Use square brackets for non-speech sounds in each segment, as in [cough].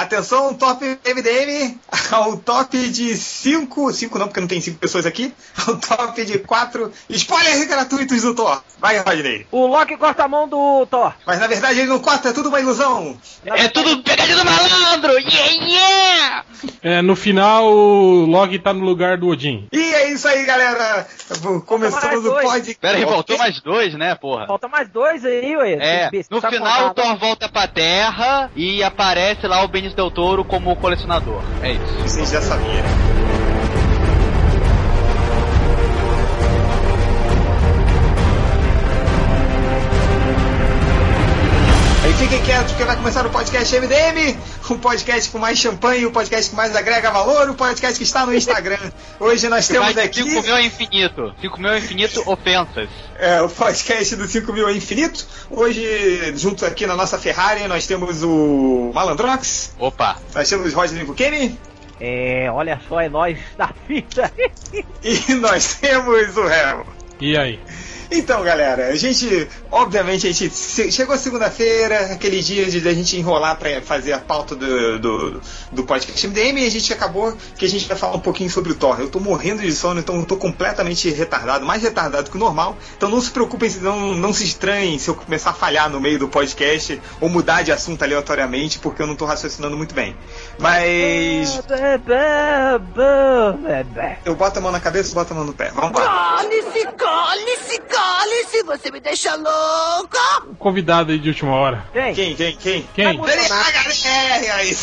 Atenção, top MDM, ao [laughs] top de 5, 5 não, porque não tem 5 pessoas aqui, [laughs] ao top de 4 spoilers gratuitos do Thor. Vai, Rodney. O Loki corta a mão do Thor. Mas na verdade ele não corta, é tudo uma ilusão. É tudo pegadinha do malandro! Yeah, yeah! É, no final o Loki tá no lugar do Odin. E isso aí, galera. Começando o pod. Pera aí, voltou mais dois, né, porra? Falta mais dois aí, ué. É, no Tá final o. Thor volta pra Terra e aparece lá o Benício Del Toro como colecionador. É isso. Vocês já sabiam. Aí fiquem quietos porque vai começar o podcast MDM, o podcast com mais champanhe, o podcast que mais agrega valor, o podcast que está no Instagram. Hoje nós temos aqui 5 mil é infinito. 5 mil é infinito ofensas. é, o podcast do 5 mil é infinito. Hoje, junto aqui na nossa Ferrari, nós temos o Malandrox, Opa. nós temos o Rodney Bukemi É, olha só, é nós da fita. [laughs] e nós temos o Hell. E aí? Então, galera, a gente, obviamente, a gente chegou segunda-feira, aquele dia de a gente enrolar pra fazer a pauta do, do, do podcast MDM e a gente acabou que a gente vai falar um pouquinho sobre o Thor. Eu tô morrendo de sono, então eu tô completamente retardado, mais retardado que o normal. Então não se preocupem, não, não se estranhem se eu começar a falhar no meio do podcast ou mudar de assunto aleatoriamente, porque eu não tô raciocinando muito bem. Mas eu boto a mão na cabeça, boto a mão no pé. Vamos lá. Cale-se, cale-se, cale-se, você me deixa louca! O convidado aí de última hora. Quem? Quem, quem, quem? Quem? Daniel HDR, aí.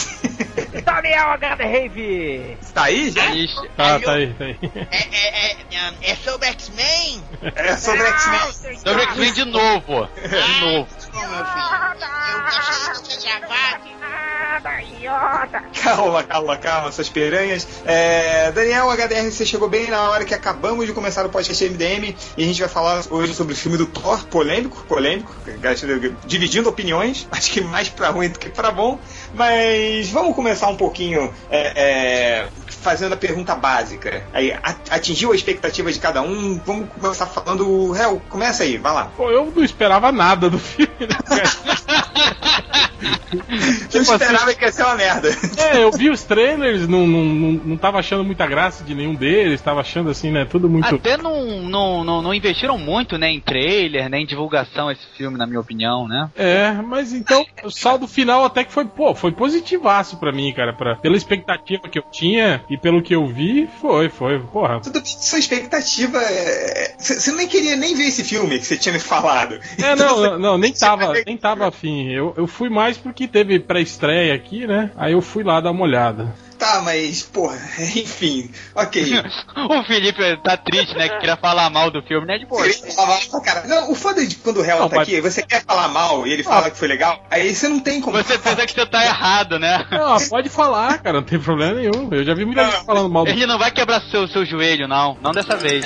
Daniel H. Rave. Tá aí já? Ixi. Tá, tá aí, tá aí. É, é, é, é sobre X-Men? É sobre X-Men. Então o X-Men de novo. De novo. Não, meu filho. Eu gostaria que você gravasse. [laughs] Calma, calma, calma, suas piranhas. É, Daniel HDR, você chegou bem na hora que acabamos de começar o podcast MDM e a gente vai falar hoje sobre o filme do Thor, polêmico, polêmico, dividindo opiniões, [laughs] acho que mais pra ruim do que pra bom, mas vamos começar um pouquinho é, é, fazendo a pergunta básica. Aí, atingiu a expectativa de cada um? Vamos começar falando. Hel, começa aí, vai lá. Pô, eu não esperava nada do filme, né, cara? [laughs] Eu Tipo assim- esperava que ia ser uma merda. É, eu vi os trailers, não, não, não, não tava achando muita graça de nenhum deles, tava achando assim, né, tudo muito... Até não, não, não, não investiram muito, né, em trailer, né, em divulgação esse filme, na minha opinião, né? É, mas então, o saldo final até que foi, pô, foi positivaço pra mim, cara, pra, pela expectativa que eu tinha e pelo que eu vi, foi, foi, porra. Tudo bem, sua expectativa é. Você você nem queria nem ver esse filme que você tinha me falado. É, não, não, não, nem tava, nem tava afim. Eu, eu fui mais porque teve pré-estreia aqui, né? Aí eu fui lá dar uma olhada. Tá, mas, porra, [laughs] enfim, ok. [laughs] o Felipe tá triste, né, que queria falar mal do filme, né, de boa. Não, o foda de quando o réu Não, tá mas- aqui, você quer falar mal e ele fala que foi legal, aí você não tem como. Você pensa que você tá errado, né? Não, pode falar, cara, não tem problema nenhum. Eu já vi muita gente falando mal do Ele não vai quebrar seu, seu joelho, não. Não dessa vez.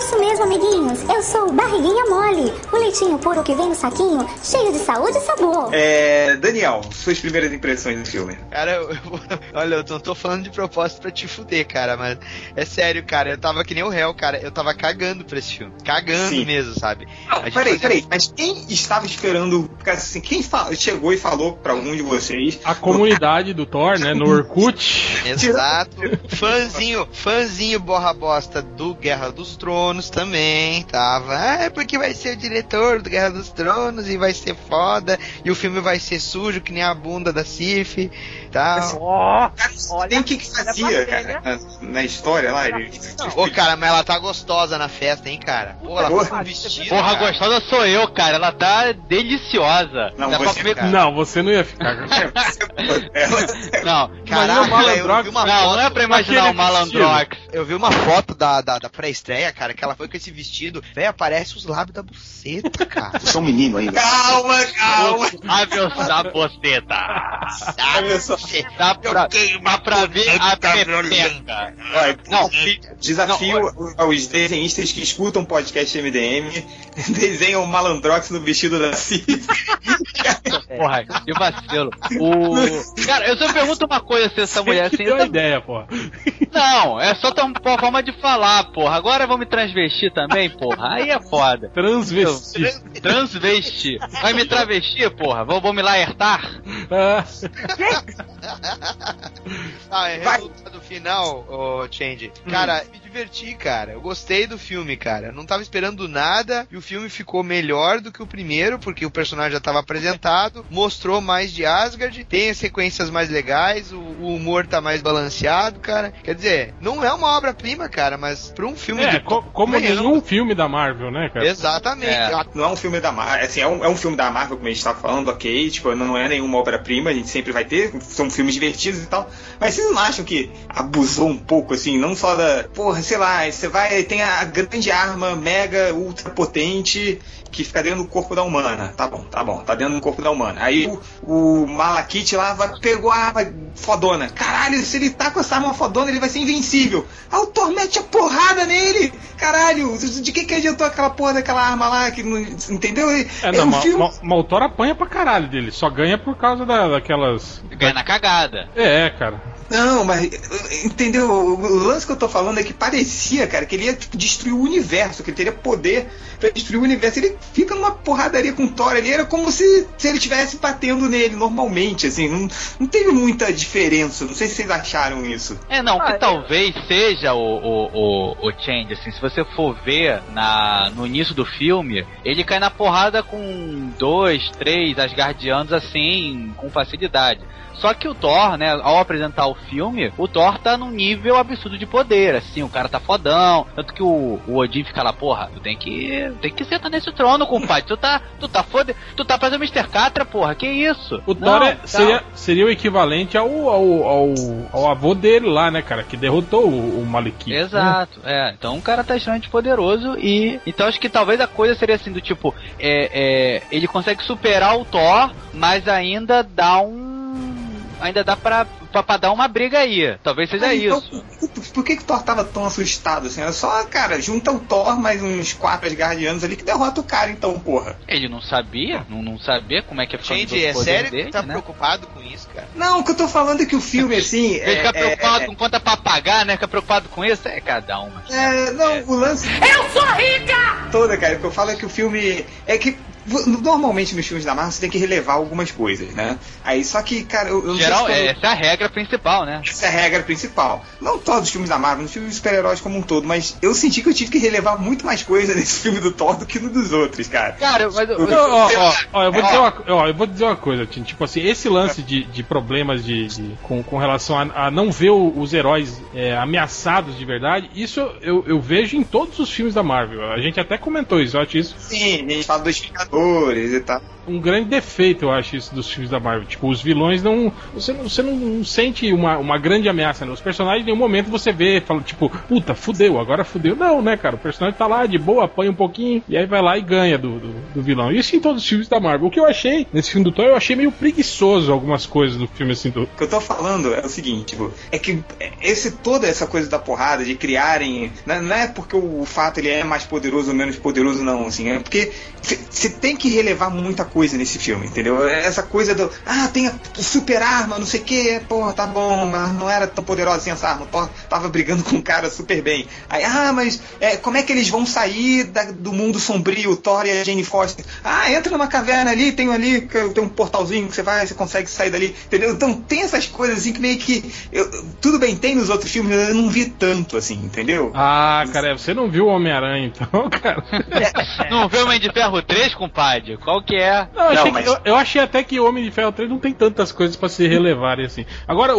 É isso mesmo, amiguinhos. Eu sou o Barriguinha Mole, o leitinho puro que vem no saquinho, cheio de saúde e sabor. É. Daniel, suas primeiras impressões do filme. Cara, eu, eu- [laughs] olha, eu não tô falando de propósito pra te fuder, cara, mas é sério, cara, eu tava que nem o réu, cara, eu tava cagando pra esse filme. Cagando Sim. mesmo, sabe? Não, peraí, fazia- peraí, mas quem estava esperando. Porque assim, quem fa- chegou e falou pra algum de vocês. A comunidade do Thor, né, no Orkut. Exato. fãzinho, fãzinho borra bosta do Guerra dos Tronos também, tava. Ah, é porque vai ser o diretor do Guerra dos Tronos e vai ser foda, e o filme vai ser sujo que nem a bunda da Sif, tá? Ó, Cara, o que, que fazia, cara, na, na história lá. Ele, Ô, cara, mas ela tá gostosa na festa, hein, cara? Pô, ela com um vestido. Porra, cara. gostosa sou eu, cara. Ela tá deliciosa. Não, Dá você, comer cara. Não, você não ia ficar. [laughs] Não, Caraca, o eu vi uma não, foto, não é pra imaginar o Malandrox. eu vi uma foto da, da, da pré-estreia, cara, que ela foi com esse vestido. Véi, aparece os lábios da buceta, [laughs] cara. Sou um menino ainda. calma, calma. Ai, meu da boceta. Olha só. Dá pra, dá pra ver a pepeca. Não, Desafio aos desenhistas que escutam podcast MDM, [laughs] desenham o Malandrox no vestido da Cif. [laughs] porra, que vacilo. O... Cara, eu só pergunto uma coisa se essa mulher assim. deu ideia, pô. Não, é só ter uma forma de falar, porra. Agora vou me transvestir também, porra. Aí é foda. Transvestir. Transvestir. Vai me travestir, porra? Vou, vou me laertar? Ah, Ah, é Vai. resultado final, ô Change. Cara, me diverti, cara. Eu gostei do filme, cara. Eu não tava esperando nada e o filme ficou melhor do que o primeiro, porque o personagem já tava apresentado, mostrou mais de Asgard, tem as sequências mais legais, o, o humor tá mais balanceado, cara. Quer dizer, não é uma obra-prima, cara, mas pra um filme É, de co- como Ganhamos. nenhum filme da Marvel, né, cara? Exatamente. É. Ah, Não é um filme da Marvel, assim, é um, é um filme da Marvel, como a gente tá falando, ok, tipo, não é nenhuma obra-prima, a gente sempre vai ter, são filmes divertidos e tal, mas vocês não acham que abusou um pouco, assim, não só da, porra, sei lá, você vai, tem a grande arma mega ultra potente que fica dentro do corpo da humana, tá bom, tá bom, tá dentro do corpo da humana, aí o, o Malakith lá vai, pegou a arma fodona, caralho, se ele tá com essa arma fodona, ele vai ser invencível, aí o Thor mete a porrada nele, caralho, de que que adiantou aquela porra daquela arma lá, que não, entendeu? É, não, um ma- filme- ma- Thor apanha pra caralho dele, só ganha por causa da- daquelas. Ganha na cagada. É, cara. Não, mas entendeu? O o lance que eu tô falando é que parecia, cara, que ele ia tipo, destruir o universo, que ele teria poder pra destruir o universo. Ele fica numa porradaria com o Thor ali, era como se, se ele estivesse batendo nele normalmente, assim, não, não teve muita diferença. Não sei se vocês acharam isso. É, não, Ah, que eu- talvez seja o, o, o, o Change, assim, se você for ver na, no início do filme, ele cai na porrada com dois, três Asgardianos, assim, com facilidade. Só que o Thor, né, ao apresentar o filme, o Thor tá num nível absurdo de poder, assim, o cara tá fodão, tanto que o, o Odin fica lá, porra, tu tem que, tem que sentar nesse trono, compadre, tu tá, tu tá fode, tu tá fazendo Mr. Catra, porra, que isso? O Thor é- seria, seria o equivalente ao, ao, ao, ao avô dele lá, né, cara? Que derrotou o, o né? Exato, é. Então o cara tá extremamente poderoso e. Então acho que talvez a coisa seria assim do tipo. É, é, ele consegue superar o Thor, mas ainda dá um. Ainda dá pra, pra, pra dar uma briga aí. Talvez seja Ah, então, isso. por- Por que, que o Thor tava tão assustado assim? Era só, cara, junta o Thor mais uns quatro Asgardianos ali que derrota o cara, então, porra. Ele não sabia, não, não sabia como é que ficar Gente, é sério dele, que tá né? preocupado com isso, cara? Não, o que eu tô falando é que o filme, assim. [laughs] Ele fica é, preocupado é, com conta pra pagar, né? Fica preocupado com isso, é cada uma. É, não, o lance. Eu sou rica! Toda, cara, o que eu falo é que o filme. É que. Normalmente nos filmes da Marvel você tem que relevar algumas coisas, né? Aí só que, cara, eu, eu não Geral, sei se quando- essa é a regra principal, né? Essa é a regra principal. Não todos os filmes da Marvel, nos filmes de super-heróis como um todo, mas eu senti que eu tive que relevar muito mais coisa [laughs] nesse filme do Thor do que no dos outros, cara. Cara, mas. Eu- Não, ó, ó, ó, eu vou dizer uma, ó, eu vou dizer uma coisa, Tim. Tipo assim, esse lance de, de problemas de, de- com, com relação a, a não ver o- os heróis é, ameaçados de verdade, isso eu, eu vejo em todos os filmes da Marvel. A gente até comentou isso, eu acho isso Sim, a gente fala dos Vingadores e tal. um grande defeito, eu acho, isso dos filmes da Marvel. Tipo, os vilões não. Você não, você não sente uma, uma grande ameaça, né? Os personagens, em nenhum momento você vê, fala, tipo, puta, fudeu, agora fudeu. Não, né, cara? O personagem tá lá de boa, apanha um pouquinho, e aí vai lá e ganha do, do, do vilão. Isso em todos os filmes da Marvel. O que eu achei nesse filme do Thor, eu achei meio preguiçoso algumas coisas do filme, assim, do. O que eu tô falando é o seguinte, tipo, é que esse, toda essa coisa da porrada, de criarem. Não não é porque o fato ele é mais poderoso ou menos poderoso, não, assim, é porque você tem que relevar muita coisa nesse filme, entendeu? Essa coisa do. Ah, tem a super arma, não sei o que, porra, tá bom, mas não era tão poderosa assim essa arma. O tava brigando [laughs] com um cara super bem. Aí, ah, mas é, como é que eles vão sair da- do mundo sombrio, o Thor e a Jane Foster? Ah, entra numa caverna ali, tem ali, tem um portalzinho que você vai, você consegue sair dali, entendeu? Então tem essas coisas assim que meio que. eu- tudo bem, tem nos outros filmes, mas eu não vi tanto assim, entendeu? Ah, cara, você não viu o Homem-Aranha, então, [laughs] cara. Não vê o Homem de Ferro 3, compadre? Qual que é? Não, eu, achei Não, que- mas- eu, eu achei até que o Homem de Ferro 3 não tem tantas coisas pra se relevarem assim. Agora,